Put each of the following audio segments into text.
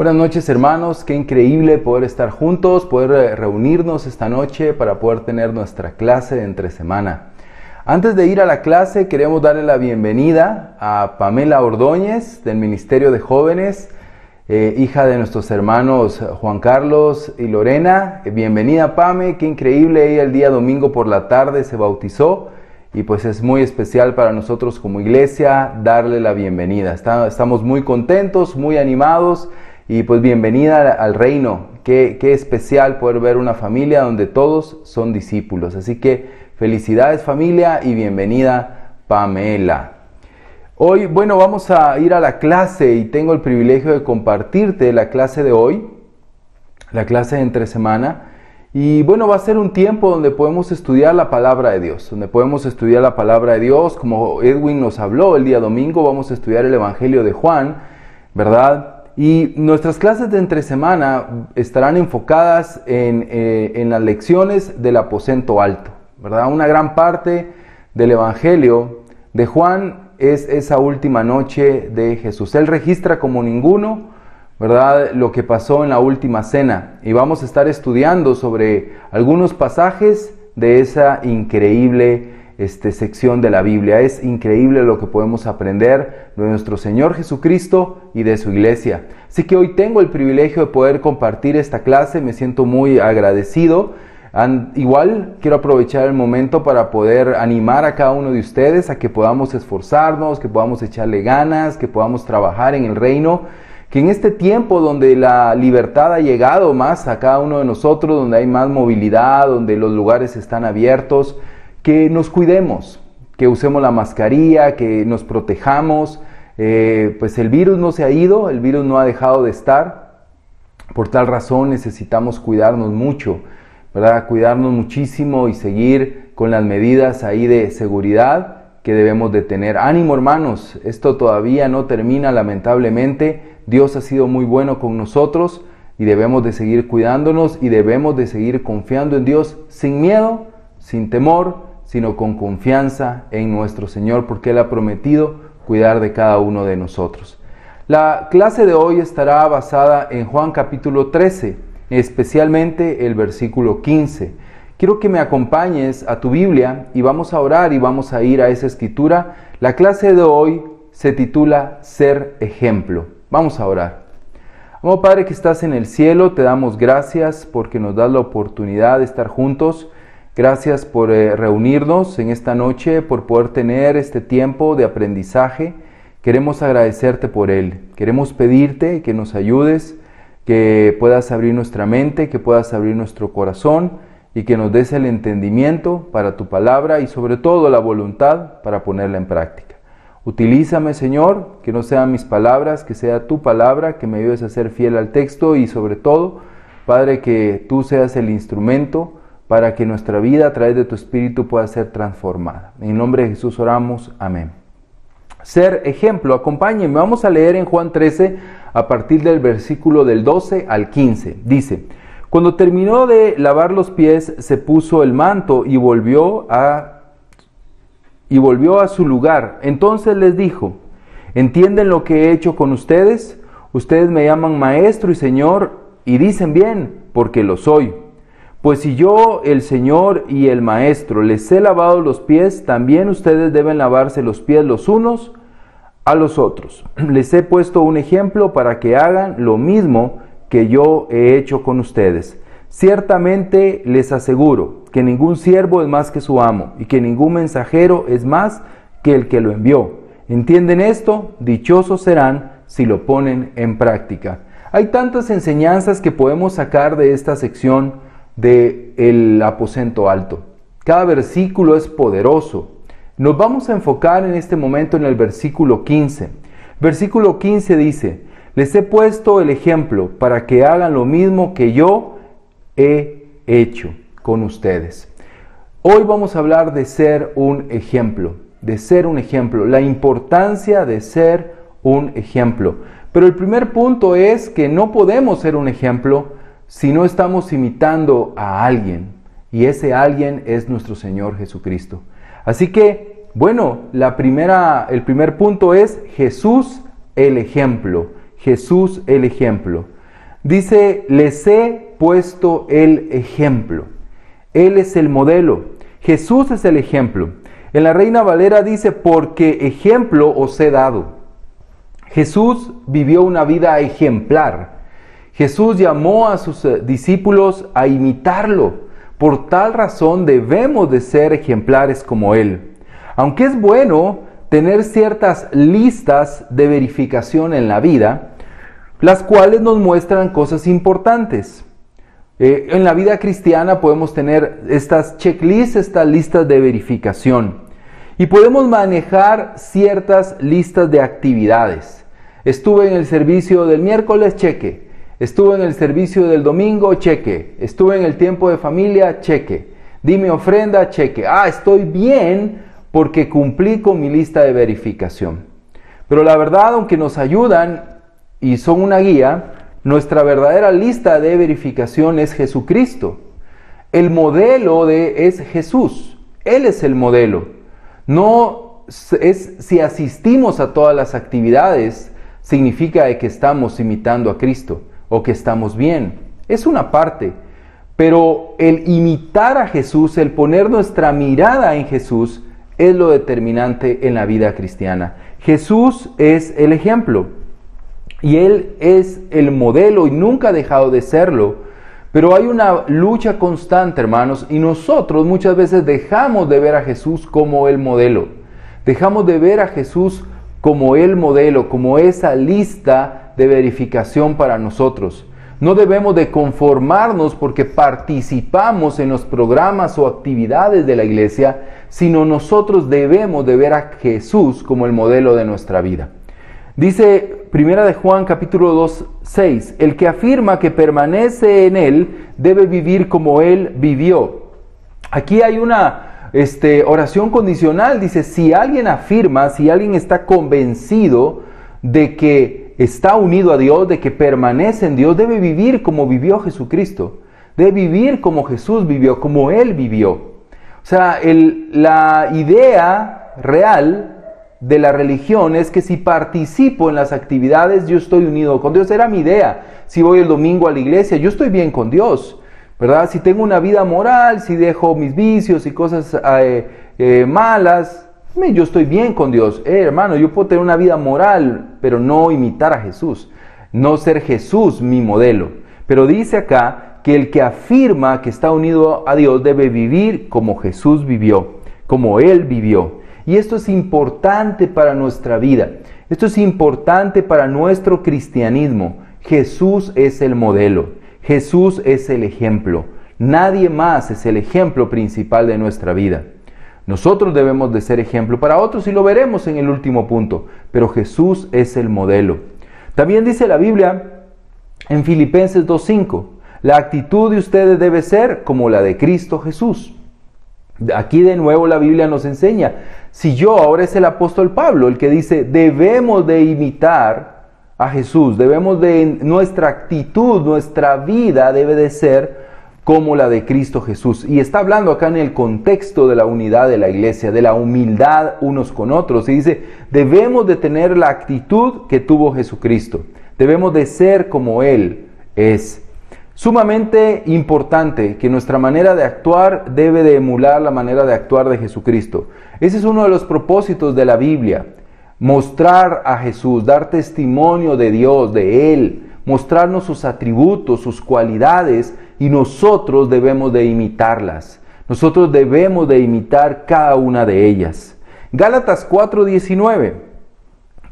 Buenas noches hermanos, qué increíble poder estar juntos, poder eh, reunirnos esta noche para poder tener nuestra clase de entre semana. Antes de ir a la clase queremos darle la bienvenida a Pamela Ordóñez del Ministerio de Jóvenes, eh, hija de nuestros hermanos Juan Carlos y Lorena. Bienvenida Pame, qué increíble, ella el día domingo por la tarde se bautizó y pues es muy especial para nosotros como iglesia darle la bienvenida. estamos muy contentos, muy animados y pues bienvenida al reino. Qué, qué especial poder ver una familia donde todos son discípulos. Así que felicidades familia y bienvenida Pamela. Hoy, bueno, vamos a ir a la clase y tengo el privilegio de compartirte la clase de hoy, la clase de entre semana. Y bueno, va a ser un tiempo donde podemos estudiar la palabra de Dios, donde podemos estudiar la palabra de Dios, como Edwin nos habló el día domingo, vamos a estudiar el Evangelio de Juan, ¿verdad? Y nuestras clases de entre semana estarán enfocadas eh, en, las lecciones del aposento alto, ¿verdad? Una gran parte del Evangelio de Juan es esa última noche de Jesús. Él registra como ninguno, ¿verdad? Lo que pasó en la última cena. Y vamos a estar estudiando sobre algunos pasajes de esa increíble este, sección de la Biblia. Es increíble lo que podemos aprender de nuestro Señor Jesucristo y de su iglesia. Así que hoy tengo el privilegio de poder compartir esta clase, me siento muy agradecido. igual quiero aprovechar el momento para poder animar a cada uno de ustedes a que podamos esforzarnos, que podamos echarle ganas, que podamos trabajar en el reino que en este tiempo donde la libertad ha llegado más a cada uno de nosotros, donde hay más movilidad, donde los lugares están abiertos, que nos cuidemos, que usemos la mascarilla, que nos protejamos. Eh, pues el virus no se ha ido, el virus no ha dejado de estar. Por tal razón necesitamos cuidarnos mucho, ¿verdad? Cuidarnos muchísimo y seguir con las medidas ahí de seguridad que debemos de tener. Ánimo hermanos, esto todavía no termina lamentablemente. Dios ha sido muy bueno con nosotros y debemos de seguir cuidándonos y debemos de seguir confiando en Dios sin miedo, sin temor, sino con confianza en nuestro Señor, porque Él ha prometido cuidar de cada uno de nosotros. La clase de hoy estará basada en Juan capítulo 13, especialmente el versículo 15. Quiero que me acompañes a tu Biblia y vamos a orar y vamos a ir a esa escritura. La clase de hoy se titula Ser ejemplo. Vamos a orar. Amado Padre que estás en el cielo, te damos gracias porque nos das la oportunidad de estar juntos Gracias por eh, reunirnos en esta noche, por poder tener este tiempo de aprendizaje. Queremos agradecerte por él. Queremos pedirte que nos ayudes, que puedas abrir nuestra mente, que puedas abrir nuestro corazón y que nos des el entendimiento para tu palabra y sobre todo la voluntad para ponerla en práctica. Utilízame, Señor, que no sean mis palabras, que sea tu palabra, que me ayudes a ser fiel al texto y sobre todo, Padre, que tú seas el instrumento para que nuestra vida a través de tu Espíritu pueda ser transformada. En nombre de Jesús oramos. Amén. Ser ejemplo, acompáñenme. Vamos a leer en Juan 13 a partir del versículo del 12 al 15. Dice, cuando terminó de lavar los pies, se puso el manto y volvió a y volvió a su lugar. Entonces les dijo, ¿entienden lo que he hecho con ustedes? Ustedes me llaman maestro y señor y dicen bien, porque lo soy. Pues si yo, el Señor y el Maestro, les he lavado los pies, también ustedes deben lavarse los pies los unos a los otros. Les he puesto un ejemplo para que hagan lo mismo que yo he hecho con ustedes. Ciertamente les aseguro que ningún siervo es más que su amo y que ningún mensajero es más que el que lo envió. ¿Entienden esto? Dichosos serán si lo ponen en práctica. Hay tantas enseñanzas que podemos sacar de esta sección del el aposento alto. Cada versículo es poderoso. Nos vamos a enfocar en este momento en el versículo 15. Versículo 15 dice, les he puesto el ejemplo para que hagan lo mismo que yo he hecho con ustedes. Hoy vamos a hablar de ser un ejemplo, de ser un ejemplo, la importancia de ser un ejemplo. Pero el primer punto es que no podemos ser un ejemplo si no estamos imitando a alguien, y ese alguien es nuestro Señor Jesucristo. Así que, bueno, la primera, el primer punto es Jesús el ejemplo. Jesús el ejemplo. Dice, les he puesto el ejemplo. Él es el modelo. Jesús es el ejemplo. En la Reina Valera dice, porque ejemplo os he dado. Jesús vivió una vida ejemplar. Jesús llamó a sus eh, discípulos a imitarlo. Por tal razón debemos de ser ejemplares como Él. Aunque es bueno tener ciertas listas de verificación en la vida, las cuales nos muestran cosas importantes. Eh, en la vida cristiana podemos tener estas checklists, estas listas de verificación. Y podemos manejar ciertas listas de actividades. Estuve en el servicio del miércoles, cheque. Estuve en el servicio del domingo, cheque. Estuve en el tiempo de familia, cheque. Dime ofrenda, cheque. Ah, estoy bien porque cumplí con mi lista de verificación. Pero la verdad, aunque nos ayudan y son una guía, nuestra verdadera lista de verificación es Jesucristo. El modelo de es Jesús. Él es el modelo. No es si asistimos a todas las actividades significa que estamos imitando a Cristo o que estamos bien. Es una parte. Pero el imitar a Jesús, el poner nuestra mirada en Jesús, es lo determinante en la vida cristiana. Jesús es el ejemplo y Él es el modelo y nunca ha dejado de serlo. Pero hay una lucha constante, hermanos, y nosotros muchas veces dejamos de ver a Jesús como el modelo. Dejamos de ver a Jesús como el modelo, como esa lista de verificación para nosotros. No debemos de conformarnos porque participamos en los programas o actividades de la iglesia, sino nosotros debemos de ver a Jesús como el modelo de nuestra vida. Dice Primera de Juan capítulo 2, 6, el que afirma que permanece en él debe vivir como él vivió. Aquí hay una este, oración condicional, dice, si alguien afirma, si alguien está convencido de que está unido a Dios, de que permanece en Dios, debe vivir como vivió Jesucristo. Debe vivir como Jesús vivió, como Él vivió. O sea, la idea real de la religión es que si participo en las actividades, yo estoy unido con Dios. Era mi idea. Si voy el domingo a la iglesia, yo estoy bien con Dios. ¿Verdad? Si tengo una vida moral, si dejo mis vicios y cosas eh, eh, malas, yo estoy bien con Dios. Eh, hermano, yo puedo tener una vida moral, pero no imitar a Jesús. No ser Jesús mi modelo. Pero dice acá que el que afirma que está unido a Dios debe vivir como Jesús vivió, como Él vivió. Y esto es importante para nuestra vida. Esto es importante para nuestro cristianismo. Jesús es el modelo. Jesús es el ejemplo. Nadie más es el ejemplo principal de nuestra vida. Nosotros debemos de ser ejemplo para otros y lo veremos en el último punto, pero Jesús es el modelo. También dice la Biblia en Filipenses 2.5, la actitud de ustedes debe ser como la de Cristo Jesús. Aquí de nuevo la Biblia nos enseña, si yo, ahora es el apóstol Pablo el que dice, debemos de imitar a Jesús, debemos de, nuestra actitud, nuestra vida debe de ser como la de Cristo Jesús. Y está hablando acá en el contexto de la unidad de la iglesia, de la humildad unos con otros. Y dice, debemos de tener la actitud que tuvo Jesucristo. Debemos de ser como Él es. Sumamente importante que nuestra manera de actuar debe de emular la manera de actuar de Jesucristo. Ese es uno de los propósitos de la Biblia. Mostrar a Jesús, dar testimonio de Dios, de Él, mostrarnos sus atributos, sus cualidades y nosotros debemos de imitarlas. Nosotros debemos de imitar cada una de ellas. Gálatas 4:19.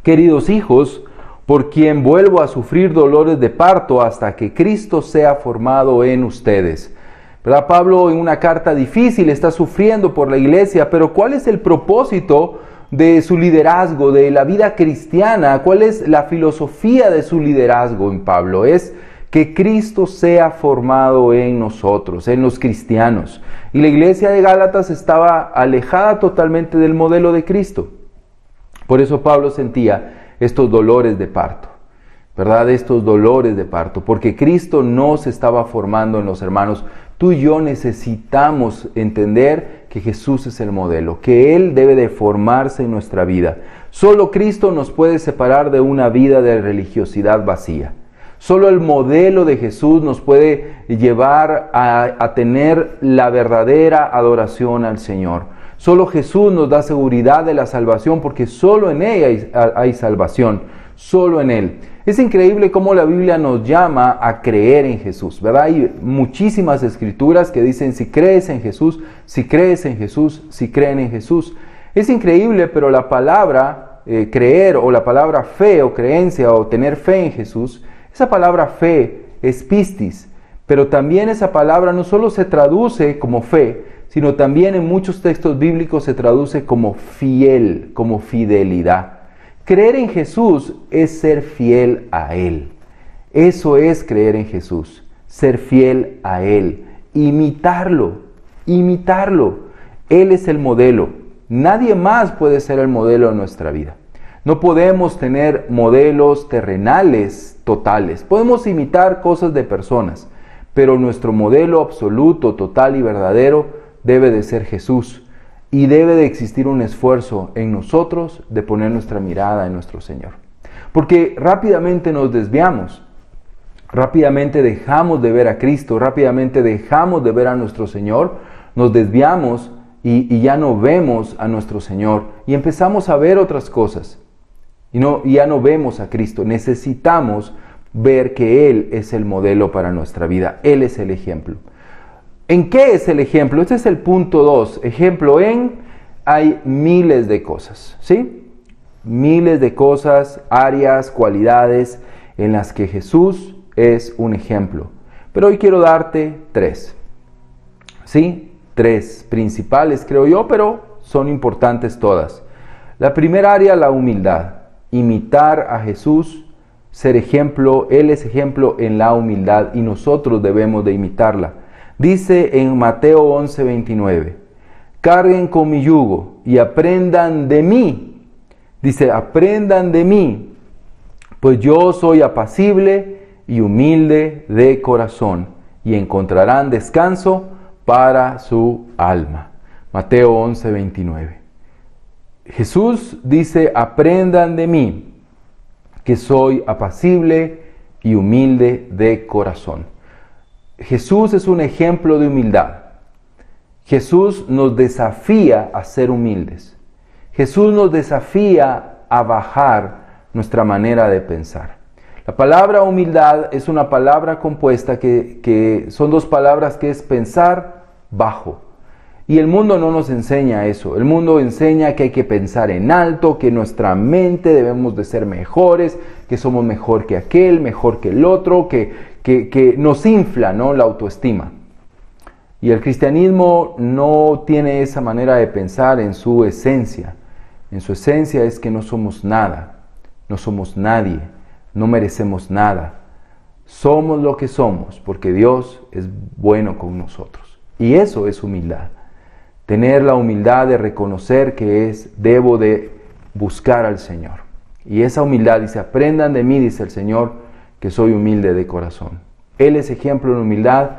Queridos hijos, por quien vuelvo a sufrir dolores de parto hasta que Cristo sea formado en ustedes. ¿Verdad? Pablo en una carta difícil está sufriendo por la iglesia, pero ¿cuál es el propósito de su liderazgo, de la vida cristiana? ¿Cuál es la filosofía de su liderazgo en Pablo? Es que Cristo sea formado en nosotros, en los cristianos. Y la iglesia de Gálatas estaba alejada totalmente del modelo de Cristo. Por eso Pablo sentía estos dolores de parto, ¿verdad? Estos dolores de parto, porque Cristo no se estaba formando en los hermanos. Tú y yo necesitamos entender que Jesús es el modelo, que Él debe de formarse en nuestra vida. Solo Cristo nos puede separar de una vida de religiosidad vacía. Solo el modelo de Jesús nos puede llevar a, tener la verdadera adoración al Señor. Solo Jesús nos da seguridad de la salvación porque solo en Él hay salvación, solo en Él. Es increíble cómo la Biblia nos llama a creer en Jesús, ¿verdad? Hay muchísimas escrituras que dicen si crees en Jesús, si crees en Jesús, si creen en Jesús. Es increíble, pero la palabra eh, creer o la palabra fe o creencia o tener fe en Jesús, esa palabra fe es pistis, pero también esa palabra no solo se traduce como fe, sino también en muchos textos bíblicos se traduce como fiel, como fidelidad. Creer en Jesús es ser fiel a Él. Eso es creer en Jesús, ser fiel a Él, imitarlo, imitarlo. Él es el modelo. Nadie más puede ser el modelo en nuestra vida. No podemos tener modelos terrenales totales. Podemos imitar cosas de personas, pero nuestro modelo absoluto, total y verdadero debe de ser Jesús. Y debe de existir un esfuerzo en nosotros de poner nuestra mirada en nuestro Señor. Porque rápidamente nos desviamos, rápidamente dejamos de ver a Cristo, rápidamente dejamos de ver a nuestro Señor, nos desviamos y, ya no vemos a nuestro Señor y empezamos a ver otras cosas. Y, no, y ya no vemos a Cristo. Necesitamos ver que Él es el modelo para nuestra vida. Él es el ejemplo. ¿En qué es el ejemplo? Este es el punto 2. Ejemplo en, hay miles de cosas, ¿sí? Miles de cosas, áreas, cualidades en las que Jesús es un ejemplo. Pero hoy quiero darte tres, ¿sí? Tres principales, creo yo, pero son importantes todas. La primera área, la humildad. Imitar a Jesús, ser ejemplo, Él es ejemplo en la humildad y nosotros debemos de imitarla. Dice en Mateo 11:29, carguen con mi yugo y aprendan de mí. Dice, aprendan de mí, pues yo soy apacible y humilde de corazón, y encontrarán descanso para su alma. Mateo 11:29. Jesús dice, aprendan de mí, que soy apacible y humilde de corazón. Jesús es un ejemplo de humildad. Jesús nos desafía a ser humildes. Jesús nos desafía a bajar nuestra manera de pensar. La palabra humildad es una palabra compuesta que, son dos palabras que es pensar bajo. Y el mundo no nos enseña eso. El mundo enseña que hay que pensar en alto, que nuestra mente debemos de ser mejores, que somos mejor que aquel, mejor que el otro, que, que, nos infla ¿no? la autoestima. Y el cristianismo no tiene esa manera de pensar en su esencia. En su esencia es que no somos nada, no somos nadie, no merecemos nada. Somos lo que somos porque Dios es bueno con nosotros. Y eso es humildad. Tener la humildad de reconocer que es, debo de buscar al Señor. Y esa humildad dice, aprendan de mí, dice el Señor, que soy humilde de corazón. Él es ejemplo de humildad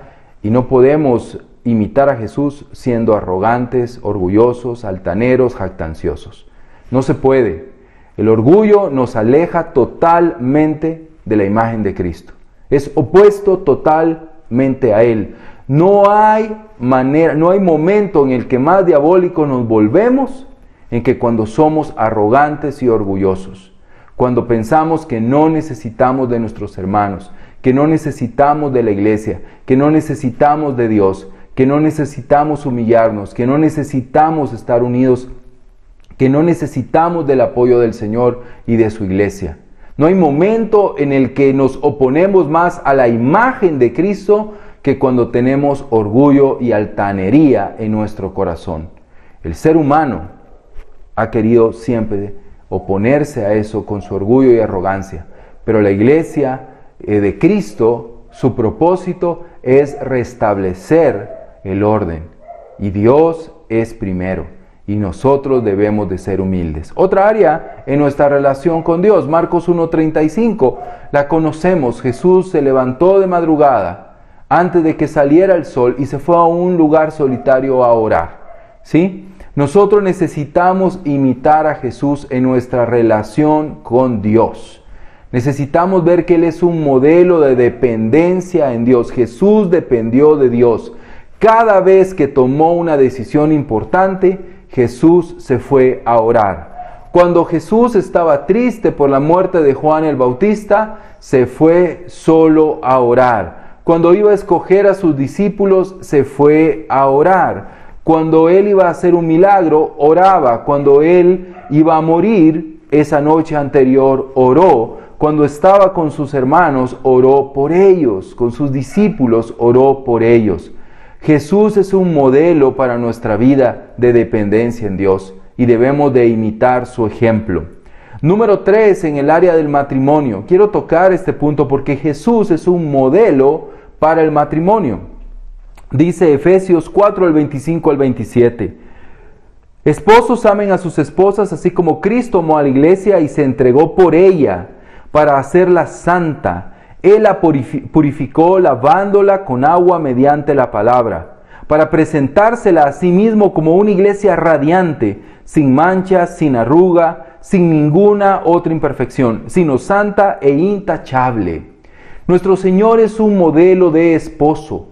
y no podemos imitar a Jesús siendo arrogantes, orgullosos, altaneros, jactanciosos. No se puede. El orgullo nos aleja totalmente de la imagen de Cristo. Es opuesto totalmente a Él. No hay manera, no hay momento en el que más diabólico nos volvemos en que cuando somos arrogantes y orgullosos cuando pensamos que no necesitamos de nuestros hermanos, que no necesitamos de la iglesia, que no necesitamos de Dios, que no necesitamos humillarnos, que no necesitamos estar unidos, que no necesitamos del apoyo del Señor y de su iglesia. No hay momento en el que nos oponemos más a la imagen de Cristo que cuando tenemos orgullo y altanería en nuestro corazón. El ser humano ha querido siempre oponerse a eso con su orgullo y arrogancia. Pero la iglesia eh, de Cristo, su propósito es restablecer el orden. Y Dios es primero. Y nosotros debemos de ser humildes. Otra área en nuestra relación con Dios, Marcos 1.35, la conocemos. Jesús se levantó de madrugada antes de que saliera el sol y se fue a un lugar solitario a orar. ¿sí? Nosotros necesitamos imitar a Jesús en nuestra relación con Dios. Necesitamos ver que Él es un modelo de dependencia en Dios. Jesús dependió de Dios. Cada vez que tomó una decisión importante, Jesús se fue a orar. Cuando Jesús estaba triste por la muerte de Juan el Bautista, se fue solo a orar. Cuando iba a escoger a sus discípulos, se fue a orar. Cuando él iba a hacer un milagro, oraba. Cuando él iba a morir, esa noche anterior oró. Cuando estaba con sus hermanos, oró por ellos. Con sus discípulos, oró por ellos. Jesús es un modelo para nuestra vida de dependencia en Dios y debemos de imitar su ejemplo. Número tres, en el área del matrimonio. Quiero tocar este punto porque Jesús es un modelo para el matrimonio. Dice Efesios 4, el 25 al 27. Esposos amen a sus esposas así como Cristo amó a la iglesia y se entregó por ella para hacerla santa. Él la purificó lavándola con agua mediante la palabra, para presentársela a sí mismo como una iglesia radiante, sin manchas, sin arruga, sin ninguna otra imperfección, sino santa e intachable. Nuestro Señor es un modelo de esposo.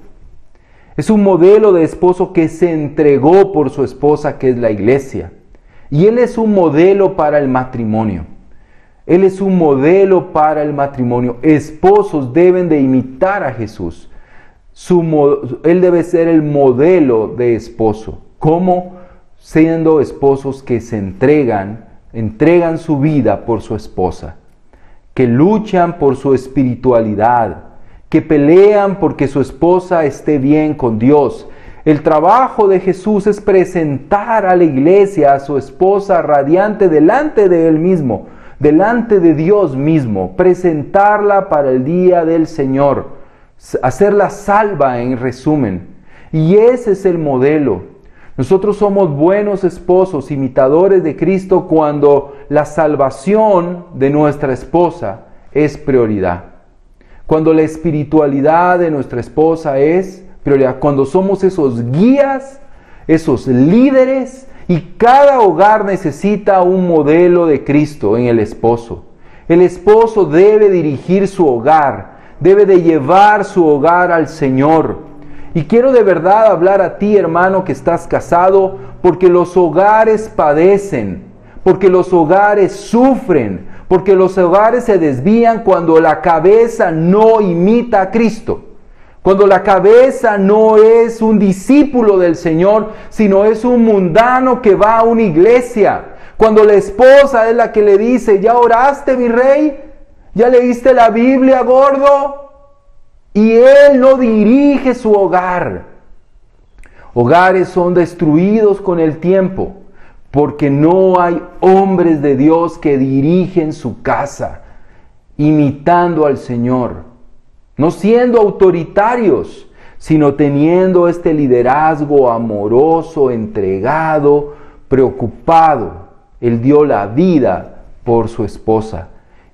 Es un modelo de esposo que se entregó por su esposa, que es la iglesia. Y Él es un modelo para el matrimonio. Él es un modelo para el matrimonio. Esposos deben de imitar a Jesús. él debe ser el modelo de esposo. ¿Cómo? Siendo esposos que se entregan, entregan su vida por su esposa, que luchan por su espiritualidad, que pelean porque su esposa esté bien con Dios. El trabajo de Jesús es presentar a la iglesia a su esposa radiante delante de él mismo, delante de Dios mismo, presentarla para el día del Señor, hacerla salva en resumen. Y ese es el modelo. Nosotros somos buenos esposos, imitadores de Cristo, cuando la salvación de nuestra esposa es prioridad. Cuando la espiritualidad de nuestra esposa es prioridad. Cuando somos esos guías, esos líderes y cada hogar necesita un modelo de Cristo en el esposo. El esposo debe dirigir su hogar, debe de llevar su hogar al Señor. Y quiero de verdad hablar a ti, hermano, que estás casado, porque los hogares padecen, porque los hogares sufren, porque los hogares se desvían cuando la cabeza no imita a Cristo. Cuando la cabeza no es un discípulo del Señor, sino es un mundano que va a una iglesia. Cuando la esposa es la que le dice, ¿ya oraste mi rey? ¿Ya leíste la Biblia, gordo? Y él no dirige su hogar. Hogares son destruidos con el tiempo porque no hay hombres de Dios que dirigen su casa, imitando al Señor, no siendo autoritarios, sino teniendo este liderazgo amoroso, entregado, preocupado. Él dio la vida por su esposa.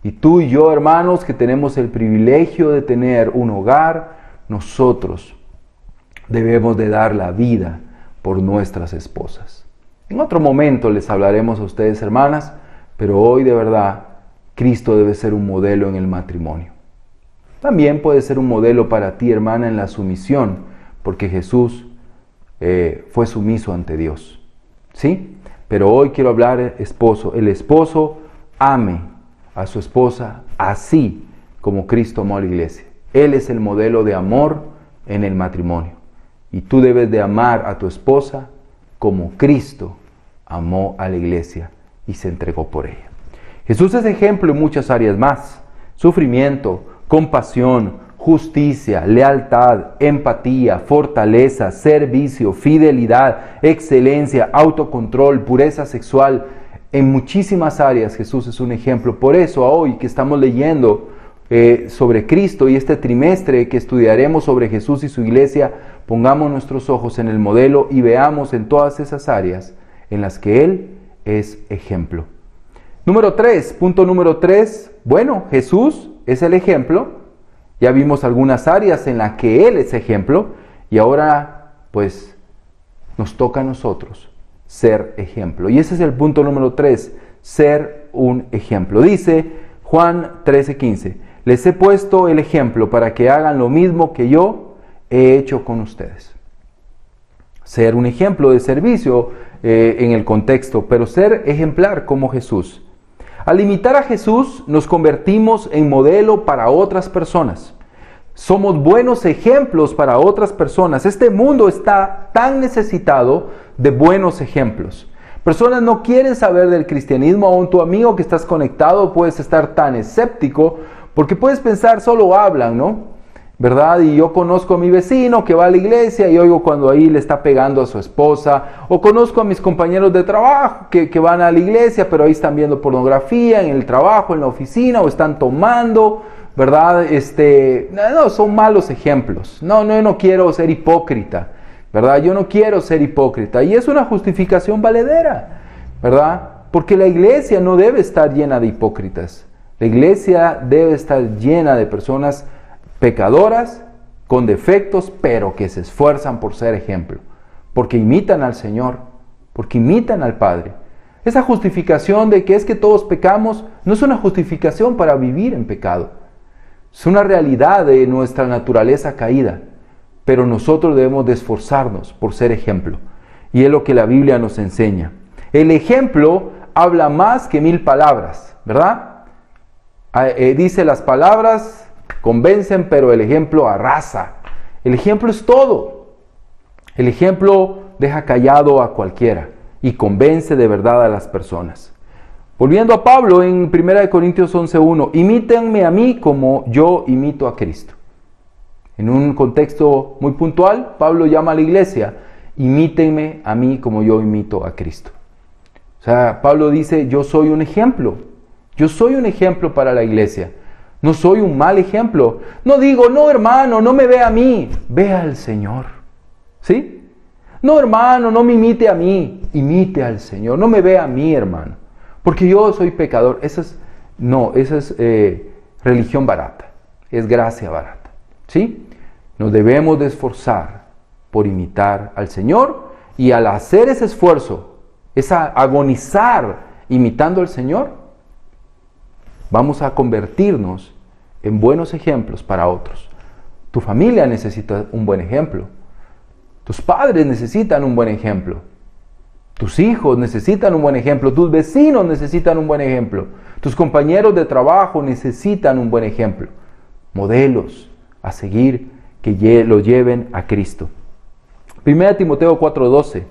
Y tú y yo, hermanos, que tenemos el privilegio de tener un hogar, nosotros debemos de dar la vida por nuestras esposas. En otro momento les hablaremos a ustedes, hermanas, pero hoy de verdad Cristo debe ser un modelo en el matrimonio. También puede ser un modelo para ti, hermana, en la sumisión, porque Jesús eh, fue sumiso ante Dios. ¿Sí? Pero hoy quiero hablar esposo. El esposo ame a su esposa así como Cristo amó a la iglesia. Él es el modelo de amor en el matrimonio. Y tú debes de amar a tu esposa como Cristo amó a la iglesia y se entregó por ella. Jesús es ejemplo en muchas áreas más. Sufrimiento, compasión, justicia, lealtad, empatía, fortaleza, servicio, fidelidad, excelencia, autocontrol, pureza sexual. En muchísimas áreas Jesús es un ejemplo. Por eso hoy que estamos leyendo eh, sobre Cristo y este trimestre que estudiaremos sobre Jesús y su iglesia, pongamos nuestros ojos en el modelo y veamos en todas esas áreas en las que Él es ejemplo. Número 3, punto número 3, bueno, Jesús es el ejemplo. Ya vimos algunas áreas en las que Él es ejemplo y ahora pues nos toca a nosotros ser ejemplo. Y ese es el punto número tres, ser un ejemplo. Dice Juan 13:15, les he puesto el ejemplo para que hagan lo mismo que yo he hecho con ustedes. Ser un ejemplo de servicio eh, en el contexto, pero ser ejemplar como Jesús. Al imitar a Jesús nos convertimos en modelo para otras personas. Somos buenos ejemplos para otras personas. Este mundo está tan necesitado de buenos ejemplos. Personas no quieren saber del cristianismo, aún tu amigo que estás conectado puedes estar tan escéptico porque puedes pensar solo hablan, ¿no? ¿Verdad? Y yo conozco a mi vecino que va a la iglesia y oigo cuando ahí le está pegando a su esposa. O conozco a mis compañeros de trabajo que, van a la iglesia, pero ahí están viendo pornografía en el trabajo, en la oficina, o están tomando ¿verdad? Este, no, son malos ejemplos. No, no, yo no quiero ser hipócrita, ¿verdad? Yo no quiero ser hipócrita. Y es una justificación valedera, ¿verdad? Porque la iglesia no debe estar llena de hipócritas. La iglesia debe estar llena de personas pecadoras, con defectos, pero que se esfuerzan por ser ejemplo. Porque imitan al Señor, porque imitan al Padre. Esa justificación de que es que todos pecamos no es una justificación para vivir en pecado. Es una realidad de nuestra naturaleza caída, pero nosotros debemos de esforzarnos por ser ejemplo. Y es lo que la Biblia nos enseña. El ejemplo habla más que mil palabras, ¿verdad? Ah, eh, dice las palabras convencen, pero el ejemplo arrasa. El ejemplo es todo. El ejemplo deja callado a cualquiera y convence de verdad a las personas. Volviendo a Pablo en 1 Corintios 11.1, imítenme a mí como yo imito a Cristo. En un contexto muy puntual, Pablo llama a la iglesia, imítenme a mí como yo imito a Cristo. O sea, Pablo dice, yo soy un ejemplo, yo soy un ejemplo para la iglesia, no soy un mal ejemplo. No digo, no hermano, no me ve a mí, ve al Señor. ¿Sí? No hermano, no me imite a mí, imite al Señor, no me ve a mí hermano. Porque yo soy pecador. Esa es, no, esa es eh, religión barata. Es gracia barata. ¿Sí? Nos debemos de esforzar por imitar al Señor y al hacer ese esfuerzo, esa agonizar imitando al Señor, vamos a convertirnos en buenos ejemplos para otros. Tu familia necesita un buen ejemplo. Tus padres necesitan un buen ejemplo. Tus hijos necesitan un buen ejemplo, tus vecinos necesitan un buen ejemplo, tus compañeros de trabajo necesitan un buen ejemplo. Modelos a seguir que lo lleven a Cristo. 1 Timoteo 4:12.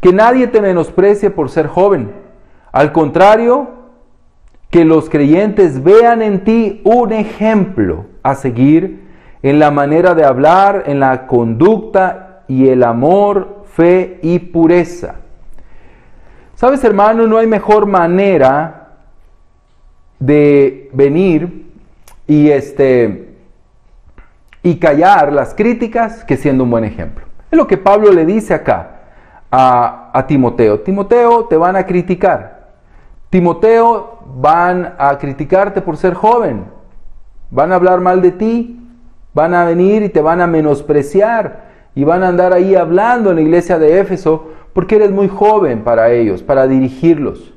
Que nadie te menosprecie por ser joven. Al contrario, que los creyentes vean en ti un ejemplo a seguir en la manera de hablar, en la conducta y el amor, fe y pureza. Sabes, hermano, no hay mejor manera de venir y este y callar las críticas que siendo un buen ejemplo. Es lo que Pablo le dice acá a, a Timoteo. Timoteo, te van a criticar. Timoteo, van a criticarte por ser joven. Van a hablar mal de ti. Van a venir y te van a menospreciar. Y van a andar ahí hablando en la iglesia de Éfeso porque eres muy joven para ellos, para dirigirlos.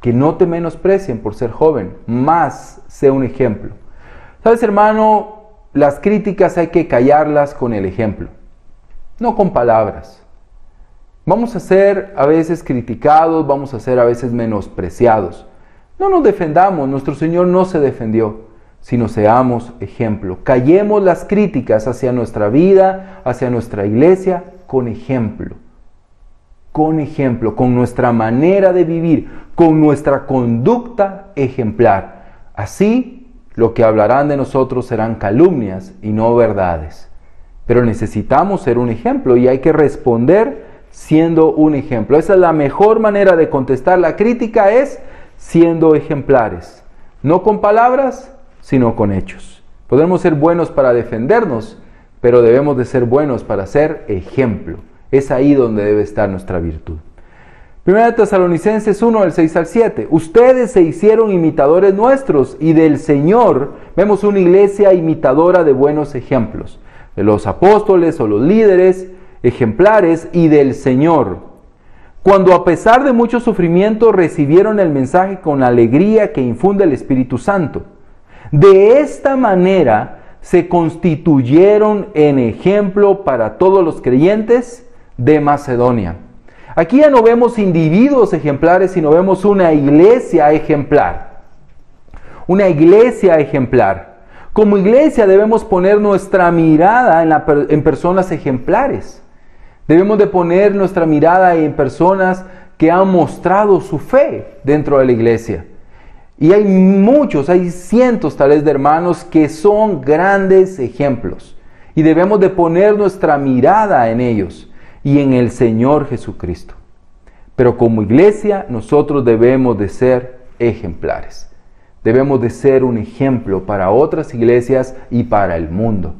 Que no te menosprecien por ser joven, más sea un ejemplo. Sabes, hermano, las críticas hay que callarlas con el ejemplo, no con palabras. Vamos a ser a veces criticados, vamos a ser a veces menospreciados. No nos defendamos, nuestro Señor no se defendió, sino seamos ejemplo. Callemos las críticas hacia nuestra vida, hacia nuestra iglesia, con ejemplo, con ejemplo, con nuestra manera de vivir, con nuestra conducta ejemplar. Así, lo que hablarán de nosotros serán calumnias y no verdades. Pero necesitamos ser un ejemplo y hay que responder siendo un ejemplo. Esa es la mejor manera de contestar la crítica es siendo ejemplares. No con palabras, sino con hechos. Podemos ser buenos para defendernos, pero debemos de ser buenos para ser ejemplo. Es ahí donde debe estar nuestra virtud. Primera Tesalonicenses 1, del 6 al 7. Ustedes se hicieron imitadores nuestros y del Señor vemos una iglesia imitadora de buenos ejemplos, de los apóstoles o los líderes, ejemplares y del Señor. Cuando a pesar de mucho sufrimiento recibieron el mensaje con alegría que infunde el Espíritu Santo. De esta manera se constituyeron en ejemplo para todos los creyentes de Macedonia. Aquí ya no vemos individuos ejemplares, sino vemos una iglesia ejemplar. Una iglesia ejemplar. Como iglesia debemos poner nuestra mirada en, en personas ejemplares. Debemos de poner nuestra mirada en personas que han mostrado su fe dentro de la iglesia. Y hay muchos, hay cientos tal vez de hermanos que son grandes ejemplos. Y debemos de poner nuestra mirada en ellos y en el Señor Jesucristo. Pero como iglesia nosotros debemos de ser ejemplares. Debemos de ser un ejemplo para otras iglesias y para el mundo.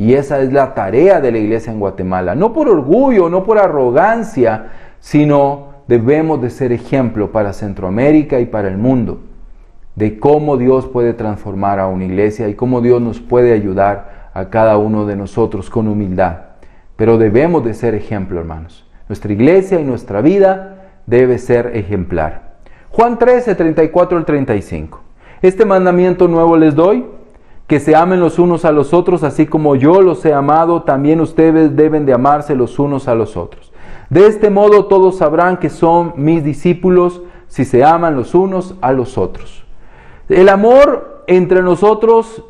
Y esa es la tarea de la iglesia en Guatemala. No por orgullo, no por arrogancia, sino debemos de ser ejemplo para Centroamérica y para el mundo de cómo Dios puede transformar a una iglesia y cómo Dios nos puede ayudar a cada uno de nosotros con humildad. Pero debemos de ser ejemplo, hermanos. Nuestra iglesia y nuestra vida debe ser ejemplar. Juan 13, 34 al 35. Este mandamiento nuevo les doy, que se amen los unos a los otros, así como yo los he amado, también ustedes deben de amarse los unos a los otros. De este modo todos sabrán que son mis discípulos si se aman los unos a los otros. El amor entre nosotros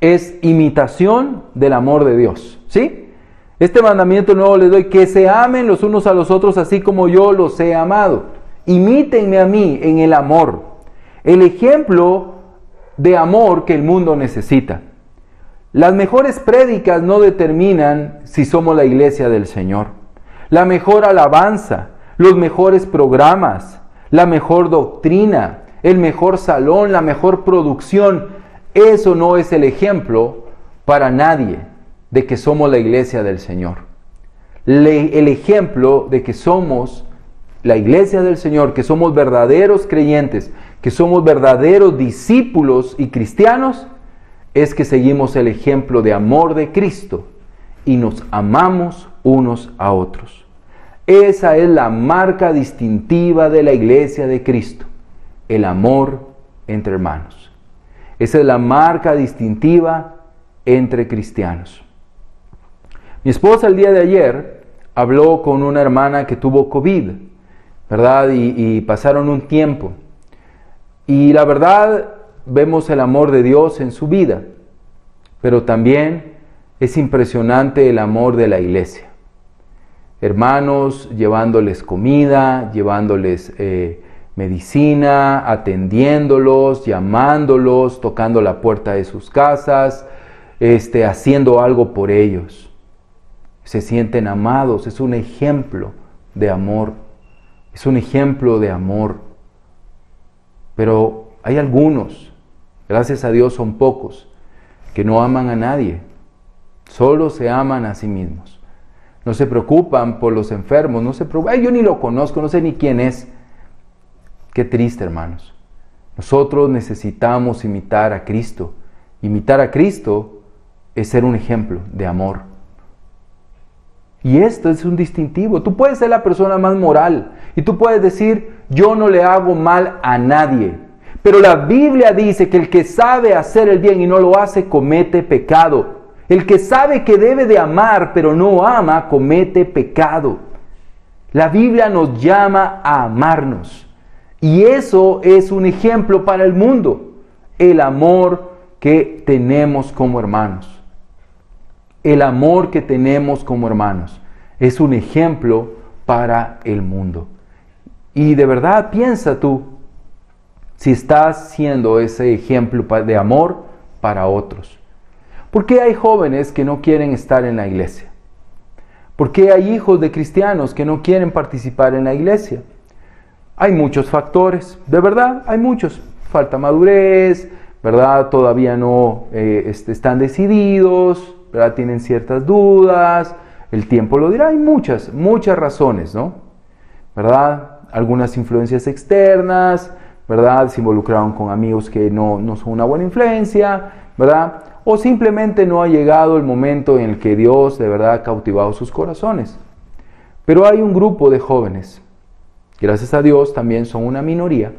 es imitación del amor de Dios, ¿sí? Este mandamiento nuevo les doy, que se amen los unos a los otros así como yo los he amado. Imítenme a mí en el amor, el ejemplo de amor que el mundo necesita. Las mejores prédicas no determinan si somos la iglesia del Señor. La mejor alabanza, los mejores programas, la mejor doctrina, el mejor salón, la mejor producción. Eso no es el ejemplo para nadie de que somos la iglesia del Señor. el ejemplo de que somos la iglesia del Señor, que somos verdaderos creyentes, que somos verdaderos discípulos y cristianos, es que seguimos el ejemplo de amor de Cristo y nos amamos unos a otros. Esa es la marca distintiva de la iglesia de Cristo el amor entre hermanos. Esa es la marca distintiva entre cristianos. Mi esposa el día de ayer habló con una hermana que tuvo COVID, ¿verdad? Y, pasaron un tiempo. Y la verdad, vemos el amor de Dios en su vida, pero también es impresionante el amor de la iglesia. Hermanos llevándoles comida, llevándoles eh, medicina, atendiéndolos, llamándolos, tocando la puerta de sus casas, este, haciendo algo por ellos. Se sienten amados, es un ejemplo de amor, es un ejemplo de amor. Pero hay algunos, gracias a Dios son pocos, que no aman a nadie, solo se aman a sí mismos. No se preocupan por los enfermos, no se preocupan, yo ni lo conozco, no sé ni quién es, Qué triste, hermanos. Nosotros necesitamos imitar a Cristo. Imitar a Cristo es ser un ejemplo de amor. Y esto es un distintivo. Tú puedes ser la persona más moral y tú puedes decir, yo no le hago mal a nadie. Pero la Biblia dice que el que sabe hacer el bien y no lo hace, comete pecado. El que sabe que debe de amar pero no ama, comete pecado. La Biblia nos llama a amarnos. Y eso es un ejemplo para el mundo, el amor que tenemos como hermanos. El amor que tenemos como hermanos es un ejemplo para el mundo. Y de verdad piensa tú si estás siendo ese ejemplo de amor para otros. ¿Por qué hay jóvenes que no quieren estar en la iglesia? ¿Por qué hay hijos de cristianos que no quieren participar en la iglesia? Hay muchos factores, de verdad, hay muchos. Falta madurez, ¿verdad? Todavía no eh, están decididos, ¿verdad? Tienen ciertas dudas, el tiempo lo dirá, hay muchas, muchas razones, ¿no? ¿Verdad? Algunas influencias externas, ¿verdad? Se involucraron con amigos que no, no son una buena influencia, ¿verdad? o simplemente no ha llegado el momento en el que Dios de verdad ha cautivado sus corazones. Pero hay un grupo de jóvenes, gracias a Dios también son una minoría,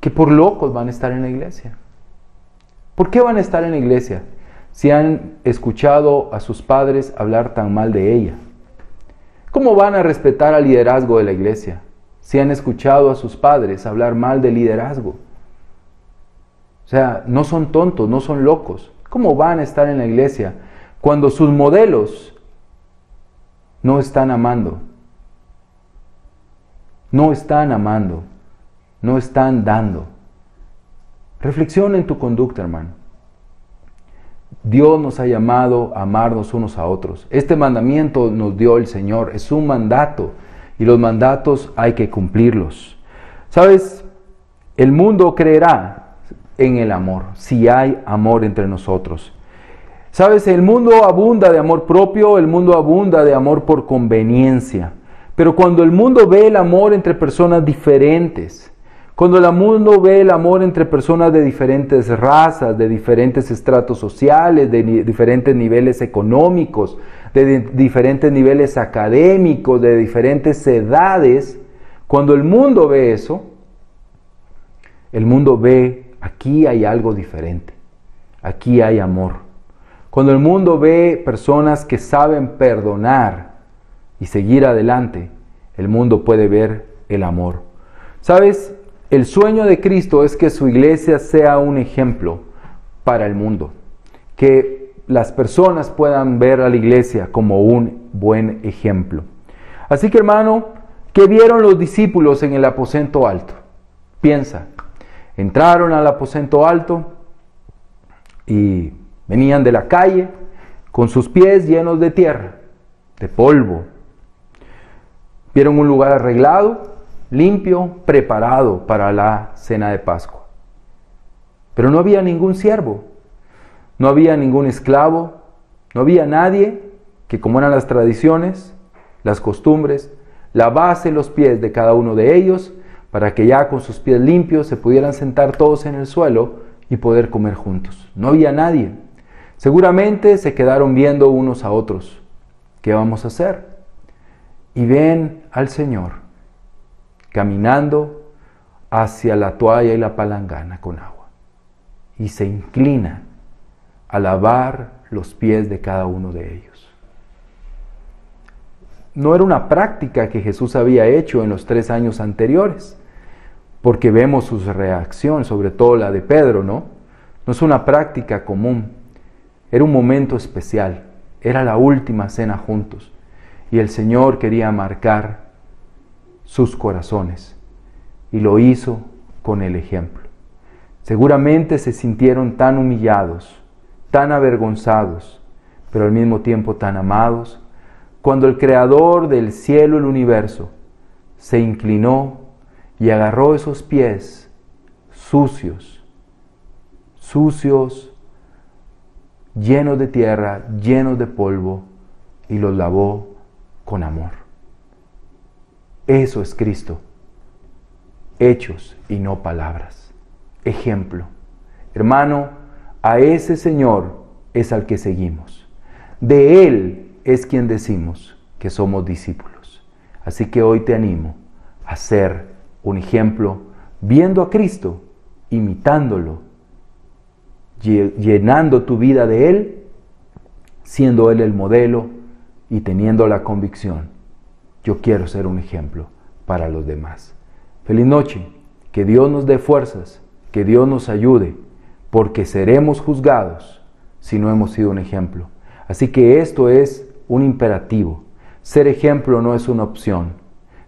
que por locos van a estar en la iglesia. ¿Por qué van a estar en la iglesia si han escuchado a sus padres hablar tan mal de ella? ¿Cómo van a respetar al liderazgo de la iglesia si han escuchado a sus padres hablar mal del liderazgo? O sea, no son tontos, no son locos. ¿Cómo van a estar en la iglesia cuando sus modelos no están amando? No están amando, no están dando. Reflexiona en tu conducta, hermano. Dios nos ha llamado a amarnos unos a otros. Este mandamiento nos dio el Señor, es un mandato y los mandatos hay que cumplirlos. ¿Sabes? El mundo creerá en el amor, si hay amor entre nosotros. Sabes, el mundo abunda de amor propio, el mundo abunda de amor por conveniencia. Pero cuando el mundo ve el amor entre personas diferentes, cuando el mundo ve el amor entre personas de diferentes razas, de diferentes estratos sociales, de diferentes niveles económicos, de diferentes niveles académicos, de diferentes edades, cuando el mundo ve eso, el mundo ve Aquí hay algo diferente. Aquí hay amor. Cuando el mundo ve personas que saben perdonar y seguir adelante, el mundo puede ver el amor. ¿Sabes? El sueño de Cristo es que su iglesia sea un ejemplo para el mundo. Que las personas puedan ver a la iglesia como un buen ejemplo. Así que hermano, ¿qué vieron los discípulos en el aposento alto? Piensa, Entraron al aposento alto y venían de la calle con sus pies llenos de tierra, de polvo. Vieron un lugar arreglado, limpio, preparado para la cena de Pascua. Pero no había ningún siervo, no había ningún esclavo, no había nadie que, como eran las tradiciones, las costumbres, lavase los pies de cada uno de ellos para que ya con sus pies limpios se pudieran sentar todos en el suelo y poder comer juntos. No había nadie. Seguramente se quedaron viendo unos a otros. ¿Qué vamos a hacer? Y ven al Señor caminando hacia la toalla y la palangana con agua. Y se inclina a lavar los pies de cada uno de ellos. No era una práctica que Jesús había hecho en los tres años anteriores porque vemos su reacción, sobre todo la de Pedro, ¿no? No es una práctica común, era un momento especial, era la última cena juntos y el Señor quería marcar sus corazones y lo hizo con el ejemplo. Seguramente se sintieron tan humillados, tan avergonzados, pero al mismo tiempo tan amados, cuando el Creador del cielo y el universo se inclinó y agarró esos pies sucios, sucios, llenos de tierra, llenos de polvo, y los lavó con amor. Eso es Cristo. Hechos y no palabras. Ejemplo. Hermano, a ese Señor es al que seguimos. De Él es quien decimos que somos discípulos. Así que hoy te animo a ser un ejemplo, viendo a Cristo, imitándolo, llenando tu vida de Él, siendo Él el modelo y teniendo la convicción, yo quiero ser un ejemplo para los demás. Feliz noche, que Dios nos dé fuerzas, que Dios nos ayude, porque seremos juzgados si no hemos sido un ejemplo. Así que esto es un imperativo. Ser ejemplo no es una opción.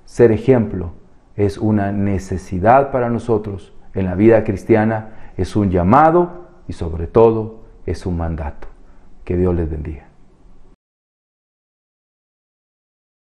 Ser ejemplo es una necesidad para nosotros en la vida cristiana, es un llamado y sobre todo es un mandato. Que Dios les bendiga.